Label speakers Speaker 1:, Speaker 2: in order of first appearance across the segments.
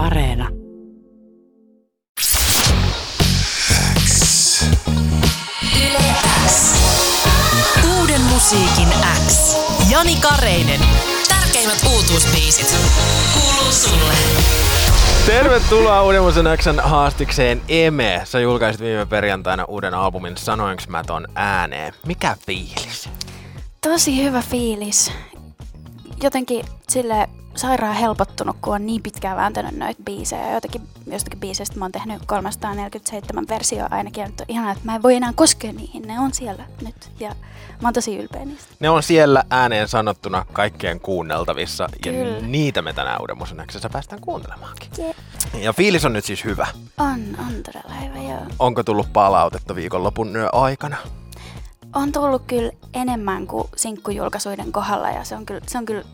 Speaker 1: Areena.
Speaker 2: Yle X.
Speaker 1: Uuden musiikin X. Jani Kareinen.
Speaker 2: Tärkeimmät uutuusbiisit. Kuuluu sulle.
Speaker 3: Tervetuloa Uudemmoisen Xn haastikseen Eme. Sä julkaisit viime perjantaina uuden albumin Sanoinks mä ton ääneen. Mikä fiilis?
Speaker 4: Tosi hyvä fiilis. Jotenkin sille sairaan helpottunut, kun on niin pitkään vääntänyt noita biisejä. Jotenkin, jostakin biiseistä mä oon tehnyt 347 versioa ainakin. Ja nyt on ihanaa, että mä en voi enää koskea niihin. Ne on siellä nyt. Ja mä oon tosi ylpeä niistä.
Speaker 3: Ne on siellä ääneen sanottuna kaikkien kuunneltavissa. Ja
Speaker 4: Kyllä.
Speaker 3: niitä me tänään Uudemmoisen Xssä päästään kuuntelemaankin.
Speaker 4: Yeah.
Speaker 3: Ja fiilis on nyt siis hyvä.
Speaker 4: On, on todella hyvä, joo.
Speaker 3: Onko tullut palautetta viikonlopun aikana?
Speaker 4: On tullut kyllä enemmän kuin sinkkujulkaisuiden kohdalla ja se on kyllä, se on kyllä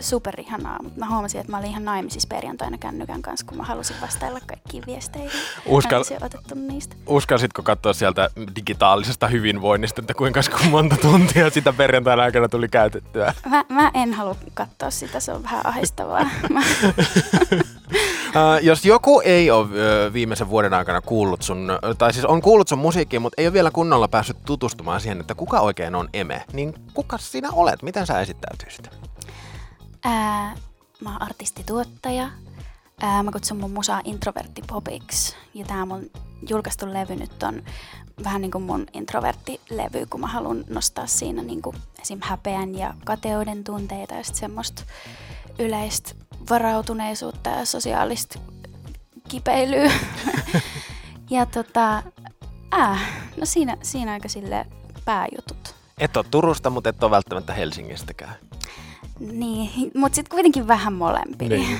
Speaker 4: superihanaa, mutta mä huomasin, että mä olin ihan naimisissa perjantaina kännykän kanssa, kun mä halusin vastailla kaikkiin viesteihin.
Speaker 3: Uskal-
Speaker 4: Mä otettu niistä.
Speaker 3: Uskalsitko katsoa sieltä digitaalisesta hyvinvoinnista, että kuinka monta tuntia sitä perjantaina aikana tuli käytettyä?
Speaker 4: Mä, mä en halua katsoa sitä, se on vähän ahdistavaa. Mä,
Speaker 3: Uh, jos joku ei ole uh, viimeisen vuoden aikana kuullut sun, tai siis on kuullut sun musiikkia, mutta ei ole vielä kunnolla päässyt tutustumaan siihen, että kuka oikein on Eme, niin kuka sinä olet? Miten sä esittäytyisit?
Speaker 4: Ää, mä oon artistituottaja. Ää, mä kutsun mun musaa introverttipopiksi. Ja tää mun julkaistu levy nyt on vähän niin kuin mun introverttilevy, kun mä haluan nostaa siinä niin kuin esim. häpeän ja kateuden tunteita ja sit semmoista yleistä varautuneisuutta ja sosiaalista kipeilyä. ja tota, ää, no siinä, siinä aika sille pääjutut.
Speaker 3: Et ole Turusta, mutta et ole välttämättä Helsingistäkään.
Speaker 4: Niin, mutta sitten kuitenkin vähän molempia.
Speaker 3: Niin.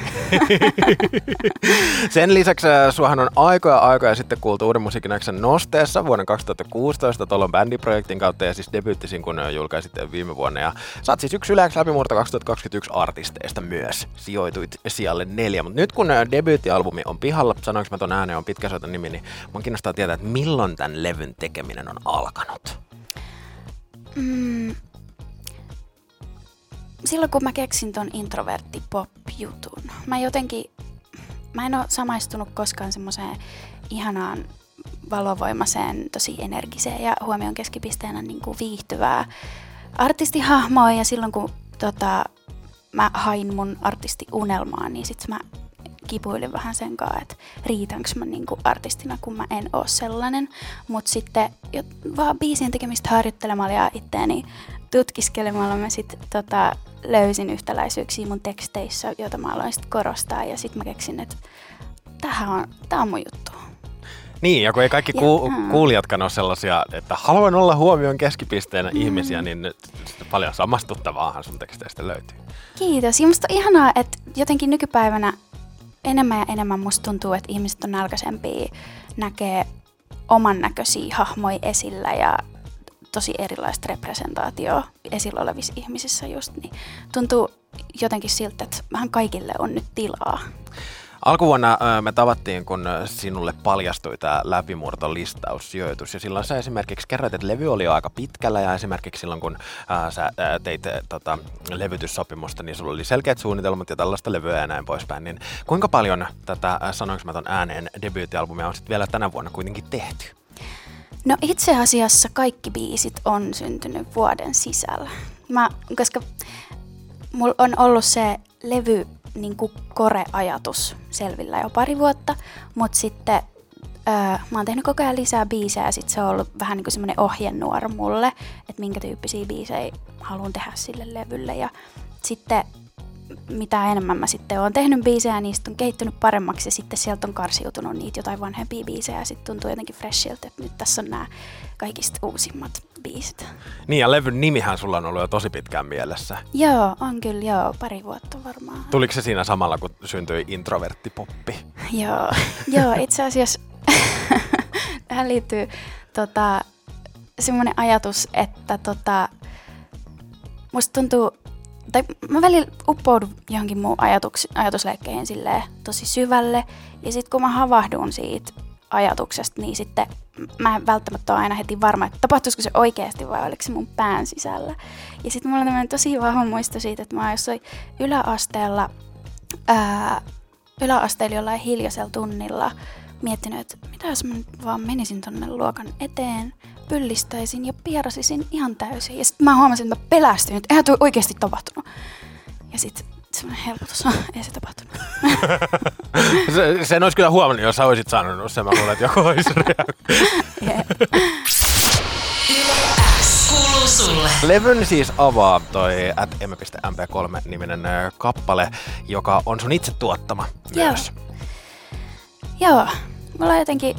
Speaker 3: Sen lisäksi äh, suohan on aikoja aikoja sitten kuultu Uuden musiikin nosteessa vuonna 2016 tuolloin bändiprojektin kautta ja siis debyyttisin kun äh, julkaisit viime vuonna. Ja sä oot siis yksi Yleäks läpimurto 2021 artisteista myös. Sijoituit sijalle neljä, mutta nyt kun äh, debyyttialbumi on pihalla, sanoinko mä ton ääneen on pitkä soiton nimi, niin mun kiinnostaa tietää, että milloin tämän levyn tekeminen on alkanut.
Speaker 4: Mm. Silloin kun mä keksin ton introvertti pop-jutun, mä jotenkin, mä en oo samaistunut koskaan semmoiseen ihanaan valovoimaiseen, tosi energiseen ja huomion keskipisteenä niin kuin viihtyvää artistihahmoa ja silloin kun tota, mä hain mun artistiunelmaa, niin sit mä kipuilin vähän sen kanssa, että riitänkö mä niinku artistina, kun mä en oo sellainen. Mutta sitten jo, vaan biisien tekemistä harjoittelemalla ja itteeni tutkiskelemalla mä sit tota, löysin yhtäläisyyksiä mun teksteissä, joita mä aloin sit korostaa. Ja sitten mä keksin, että tämähän on, tää on mun juttu.
Speaker 3: Niin, ja kun ei kaikki ku-
Speaker 4: mm.
Speaker 3: kuulijatkaan ole sellaisia, että haluan olla huomion keskipisteenä mm. ihmisiä, niin nyt paljon samastuttavaahan sun teksteistä löytyy.
Speaker 4: Kiitos. Ja musta on ihanaa, että jotenkin nykypäivänä enemmän ja enemmän musta tuntuu, että ihmiset on nälkäisempia, näkee oman näköisiä hahmoja esillä ja tosi erilaista representaatioa esillä olevissa ihmisissä just, niin tuntuu jotenkin siltä, että vähän kaikille on nyt tilaa.
Speaker 3: Alkuvuonna me tavattiin, kun sinulle paljastui tämä läpimurtolistaussijoitus. Ja silloin sä esimerkiksi kerroit, että levy oli jo aika pitkällä ja esimerkiksi silloin, kun sä teit tota, levytyssopimusta, niin sulla oli selkeät suunnitelmat ja tällaista levyä ja näin poispäin. Niin kuinka paljon tätä Sanoinko mä ton ääneen debyyttialbumia on sitten vielä tänä vuonna kuitenkin tehty?
Speaker 4: No itse asiassa kaikki biisit on syntynyt vuoden sisällä. Mä, koska mulla on ollut se levy niin kuin kore-ajatus selvillä jo pari vuotta, mutta sitten öö, mä oon tehnyt koko ajan lisää biisejä ja sit se on ollut vähän niin kuin semmoinen ohjenuora mulle, että minkä tyyppisiä biisejä haluan tehdä sille levylle ja sitten mitä enemmän mä sitten oon tehnyt biisejä, niistä on kehittynyt paremmaksi ja sitten sieltä on karsiutunut niitä jotain vanhempia biisejä ja sitten tuntuu jotenkin freshiltä, että nyt tässä on nämä kaikista uusimmat biisit.
Speaker 3: Niin ja levyn nimihän sulla on ollut jo tosi pitkään mielessä.
Speaker 4: Joo, on kyllä joo, pari vuotta varmaan.
Speaker 3: Tuliko se siinä samalla, kun syntyi introverttipoppi?
Speaker 4: Joo, joo itse asiassa tähän liittyy tota, semmoinen ajatus, että tota, musta tuntuu, tai mä välillä uppoudun johonkin mun ajatuks, ajatusleikkeihin silleen tosi syvälle, ja sitten kun mä havahdun siitä ajatuksesta, niin sitten mä en välttämättä ole aina heti varma, että tapahtuisiko se oikeasti vai oliko se mun pään sisällä. Ja sitten mulla on tämmöinen tosi vahva muisto siitä, että mä oon jossain yläasteella ää, yläasteella jollain hiljaisella tunnilla miettinyt, että mitä jos mä nyt vaan menisin tonne luokan eteen, pyllistäisin ja pierasisin ihan täysin. Ja sitten mä huomasin, että mä pelästyin, että eihän tuo oikeasti tapahtunut. Ja sitten semmoinen helpotus, ei se tapahtunut.
Speaker 3: Se, sen olisi kyllä huomannut, jos sä olisit sanonut sen. Mä luulen, että joku olisi
Speaker 2: sulle.
Speaker 3: Levyn siis avaa toi at m.mp3-niminen ö, kappale, joka on sun itse tuottama
Speaker 4: Joo.
Speaker 3: myös.
Speaker 4: Joo, mulla on jotenkin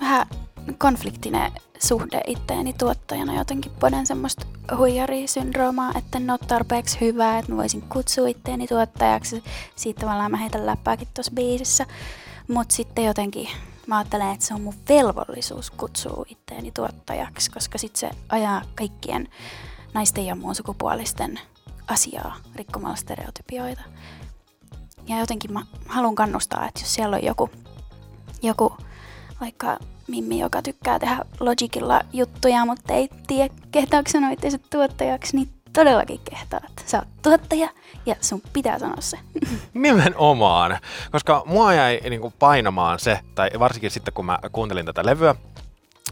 Speaker 4: vähän konfliktinen suhde itteeni tuottajana. Jotenkin poden semmoista huijarisyndroomaa, että en ole tarpeeksi hyvää, että mä voisin kutsua itteeni tuottajaksi. Siitä tavallaan mä heitän läppääkin tuossa biisissä. Mutta sitten jotenkin mä ajattelen, että se on mun velvollisuus kutsua itteeni tuottajaksi, koska sitten se ajaa kaikkien naisten ja muun sukupuolisten asiaa rikkomalla stereotypioita. Ja jotenkin mä haluan kannustaa, että jos siellä on joku, joku vaikka Mimmi, joka tykkää tehdä Logicilla juttuja, mutta ei tiedä kehtaako sanoa itse tuottajaksi, niin todellakin kehtaa, että sä oot tuottaja ja sun pitää sanoa se.
Speaker 3: Nimenomaan, koska mua jäi niin kuin painamaan se, tai varsinkin sitten kun mä kuuntelin tätä levyä,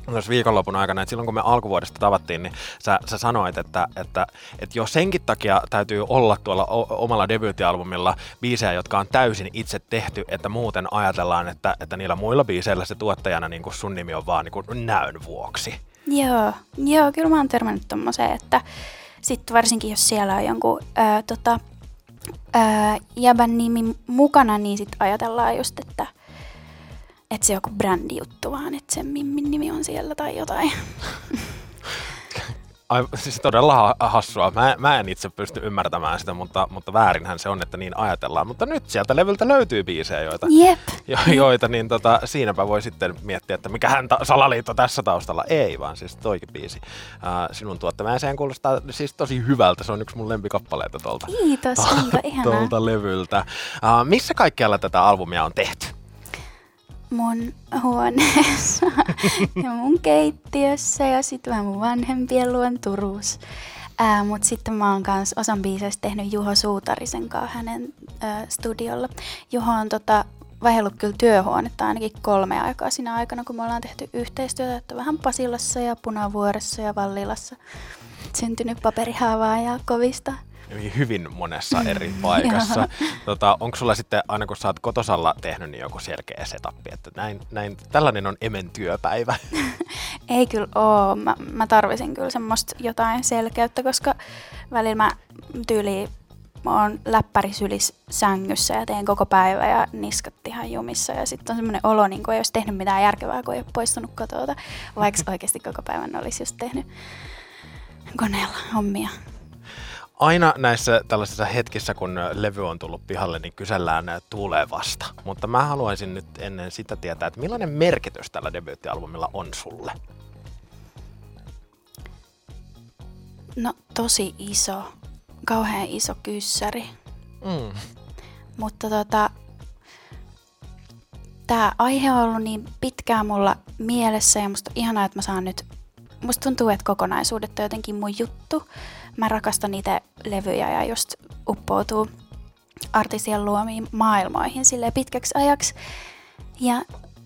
Speaker 3: myös viikonlopun aikana, että silloin kun me alkuvuodesta tavattiin, niin sä, sä sanoit, että, että, että jo senkin takia täytyy olla tuolla omalla debyyttialbumilla biisejä, jotka on täysin itse tehty, että muuten ajatellaan, että, että niillä muilla biiseillä se tuottajana niin kuin sun nimi on vaan niin kuin näön vuoksi.
Speaker 4: Joo, joo, kyllä mä oon törmännyt tommoseen, että sitten varsinkin jos siellä on jonkun ää, tota, ää, jäbän nimi mukana, niin sitten ajatellaan just, että että se joku brändijuttu vaan, että sen Mimmin nimi on siellä tai jotain.
Speaker 3: Ai, siis todella ha- hassua. Mä, mä en itse pysty ymmärtämään sitä, mutta, mutta väärinhän se on, että niin ajatellaan. Mutta nyt sieltä levyltä löytyy biisejä, joita,
Speaker 4: Jep.
Speaker 3: jo, joita niin tota, siinäpä voi sitten miettiä, että mikähän ta- salaliitto tässä taustalla. Ei, vaan siis toikin biisi. Uh, sinun sehän kuulostaa siis tosi hyvältä. Se on yksi mun lempikappaleita tuolta,
Speaker 4: Kiitos, onko ihanaa.
Speaker 3: tuolta levyltä. Uh, missä kaikkialla tätä albumia on tehty?
Speaker 4: Mun huoneessa ja mun keittiössä ja sitten vähän mun vanhempien luon Turussa. Ää, mut sitten mä oon kans osan biiseistä tehnyt Juho Suutarisen kanssa hänen ää, studiolla. Juho on tota, vaihdellut kyllä työhuonetta ainakin kolme aikaa siinä aikana, kun me ollaan tehty yhteistyötä, että vähän Pasilassa ja Punavuoressa ja Vallilassa syntynyt paperihaavaa ja kovista.
Speaker 3: Hyvin monessa eri paikassa. tota, onko sulla sitten, aina kun sä oot kotosalla tehnyt, niin joku selkeä setup, että näin, näin, tällainen on emen työpäivä?
Speaker 4: Ei kyllä oo. Mä, mä tarvisin kyllä semmoista jotain selkeyttä, koska välillä mä tyyliin mä oon läppäri sylis sängyssä ja teen koko päivä ja niskat ihan jumissa. Ja sitten on semmoinen olo, niin kuin ei olisi tehnyt mitään järkevää, kun ei ole poistunut kotota, vaikka oikeasti koko päivän olisi just tehnyt koneella hommia.
Speaker 3: Aina näissä tällaisissa hetkissä, kun levy on tullut pihalle, niin kysellään tulevasta. Mutta mä haluaisin nyt ennen sitä tietää, että millainen merkitys tällä debyyttialbumilla on sulle?
Speaker 4: No tosi iso, kauhean iso kyssäri.
Speaker 3: Mm.
Speaker 4: Mutta tota, tämä aihe on ollut niin pitkään mulla mielessä ja musta on ihanaa, että mä saan nyt, musta tuntuu, että kokonaisuudet on jotenkin mun juttu. Mä rakastan niitä levyjä ja just uppoutuu artistien luomiin maailmoihin sille pitkäksi ajaksi. Ja,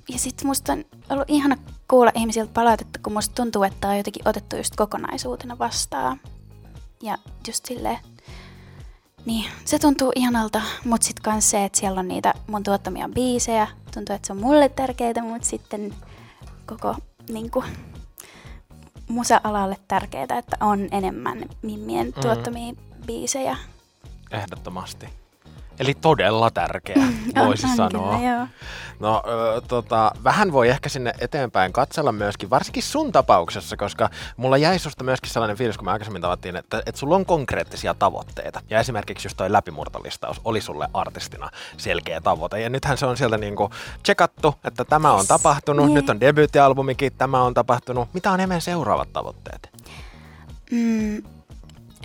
Speaker 4: ja sitten musta on ollut ihana kuulla ihmisiltä palautetta, kun musta tuntuu, että on jotenkin otettu just kokonaisuutena vastaan. Ja just silleen, niin, se tuntuu ihanalta, mutta sitten kans se, että siellä on niitä mun tuottamia biisejä. Tuntuu, että se on mulle tärkeitä, mutta sitten koko niinku, musa-alalle tärkeää, että on enemmän Mimmien
Speaker 3: Mm.
Speaker 4: tuottamia biisejä.
Speaker 3: Ehdottomasti. Eli todella tärkeä, voisi
Speaker 4: on, on
Speaker 3: sanoa.
Speaker 4: Kyllä, joo.
Speaker 3: No, ö, tota, vähän voi ehkä sinne eteenpäin katsella myöskin, varsinkin sun tapauksessa, koska mulla jäi susta myöskin sellainen fiilis, kun me aikaisemmin tavattiin, että, että sulla on konkreettisia tavoitteita. Ja esimerkiksi just toi läpimurtolistaus oli sulle artistina selkeä tavoite. Ja nythän se on sieltä niinku tsekattu, että tämä on
Speaker 4: Yes.
Speaker 3: tapahtunut,
Speaker 4: Niin.
Speaker 3: nyt on debyyttialbumikin, tämä on tapahtunut. Mitä on Emen seuraavat tavoitteet?
Speaker 4: Mm,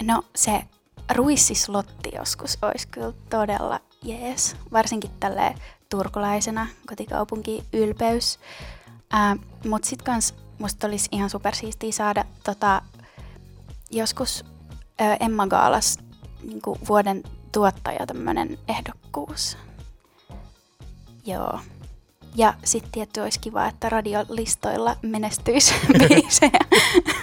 Speaker 4: no se ruissislotti joskus olisi kyllä todella jees, varsinkin tälle turkulaisena kotikaupunki ylpeys. Ää, mut sit kans musta olisi ihan supersiistiä saada tota, joskus ää, Emma Gaalas niinku vuoden tuottaja tämmönen ehdokkuus. Joo. Ja sitten tietty olisi kiva, että radiolistoilla menestyisi biisejä.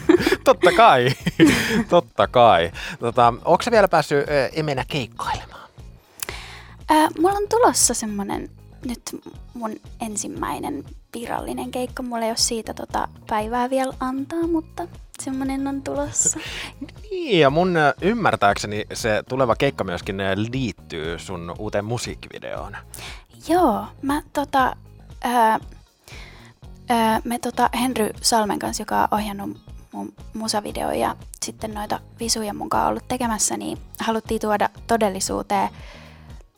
Speaker 3: Totta kai, totta kai. Tota, onko vielä päässyt äh, emenä keikkailemaan?
Speaker 4: Ää, mulla on tulossa semmonen nyt mun ensimmäinen virallinen keikka. Mulla ei ole siitä tota päivää vielä antaa, mutta semmonen on tulossa.
Speaker 3: Niin, ja mun äh, ymmärtääkseni se tuleva keikka myöskin äh, liittyy sun uuteen musiikkivideoon.
Speaker 4: Joo, mä tota, ää, ää, me tota Henry Salmen kanssa, joka on ohjannut mun musavideoja ja sitten noita visuja mukaan ollut tekemässä, niin haluttiin tuoda todellisuuteen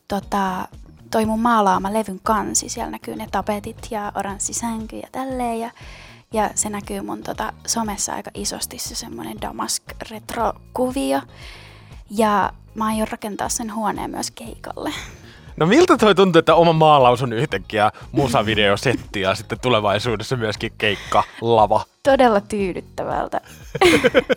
Speaker 4: tota, toi mun maalaama levyn kansi. Siellä näkyy ne tapetit ja oranssi sänky ja tälleen. Ja, ja se näkyy mun tota, somessa aika isosti se semmonen Damask retro-kuvio. Ja mä aion rakentaa sen huoneen myös keikalle.
Speaker 3: No miltä toi tuntuu, että oma maalaus on yhtäkkiä musavideosetti ja sitten tulevaisuudessa myöskin keikka, lava?
Speaker 4: Todella tyydyttävältä.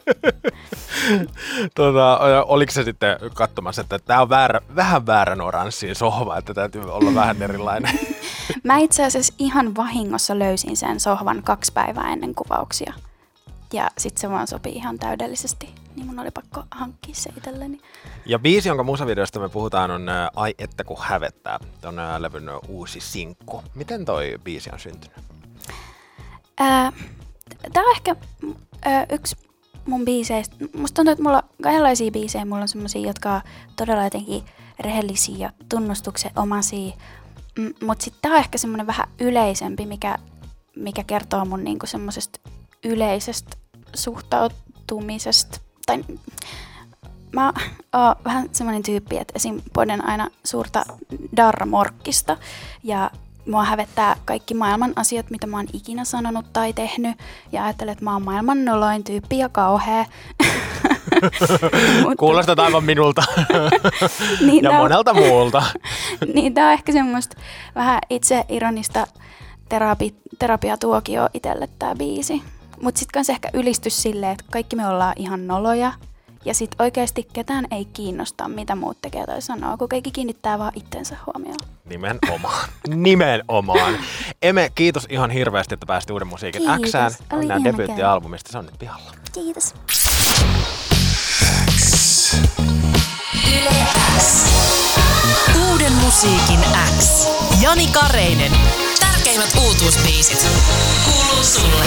Speaker 3: tota, oliko se sitten katsomassa, että tämä on väärä, vähän väärän oranssiin sohva, että täytyy olla vähän erilainen?
Speaker 4: Mä itse asiassa ihan vahingossa löysin sen sohvan kaksi päivää ennen kuvauksia. Ja sitten se vaan sopii ihan täydellisesti, niin mun oli pakko hankkia se itselleni.
Speaker 3: Ja biisi, jonka musavideosta me puhutaan, on ä, Ai että kun hävettää. Ton ä, levyn uusi sinkku. Miten toi biisi on syntynyt?
Speaker 4: Ää, tää on ehkä ää, yksi mun biiseistä. Musta tuntuu, että mulla on kahdenlaisia biisejä. Mulla on semmosia, jotka on todella jotenkin rehellisiä ja tunnustuksen omasia. M- mut sit tää on ehkä semmonen vähän yleisempi, mikä, mikä kertoo mun niinku semmosesta yleisestä suhtautumisesta. Tai mä oon vähän semmoinen tyyppi, että esim. poden aina suurta darramorkkista ja mua hävettää kaikki maailman asiat, mitä mä oon ikinä sanonut tai tehnyt ja ajattelen, että mä oon maailman noloin tyyppi ja kauhea. Mutta-
Speaker 3: Kuulostat aivan minulta
Speaker 4: Niin,
Speaker 3: ja
Speaker 4: on-
Speaker 3: monelta muulta.
Speaker 4: niin tää on ehkä semmoista vähän itse ironista terapi, terapiatuokio itselle tää biisi. Mut sit kans ehkä ylistys silleen, että kaikki me ollaan ihan noloja. Ja sit oikeasti ketään ei kiinnosta, mitä muut tekee tai sanoo, kun kaikki kiinnittää vaan itsensä huomioon.
Speaker 3: Nimenomaan. Nimenomaan. Eme, kiitos ihan hirveästi, että pääsit uuden musiikin
Speaker 4: Kiitos.
Speaker 3: Xään.
Speaker 4: Ihana
Speaker 3: debyyttialbumista, se on nyt pihalla.
Speaker 4: Kiitos.
Speaker 1: Uuden musiikin X. Jani Kareinen.
Speaker 2: Tärkeimmät uutuusbiisit. Kuuluu sulle.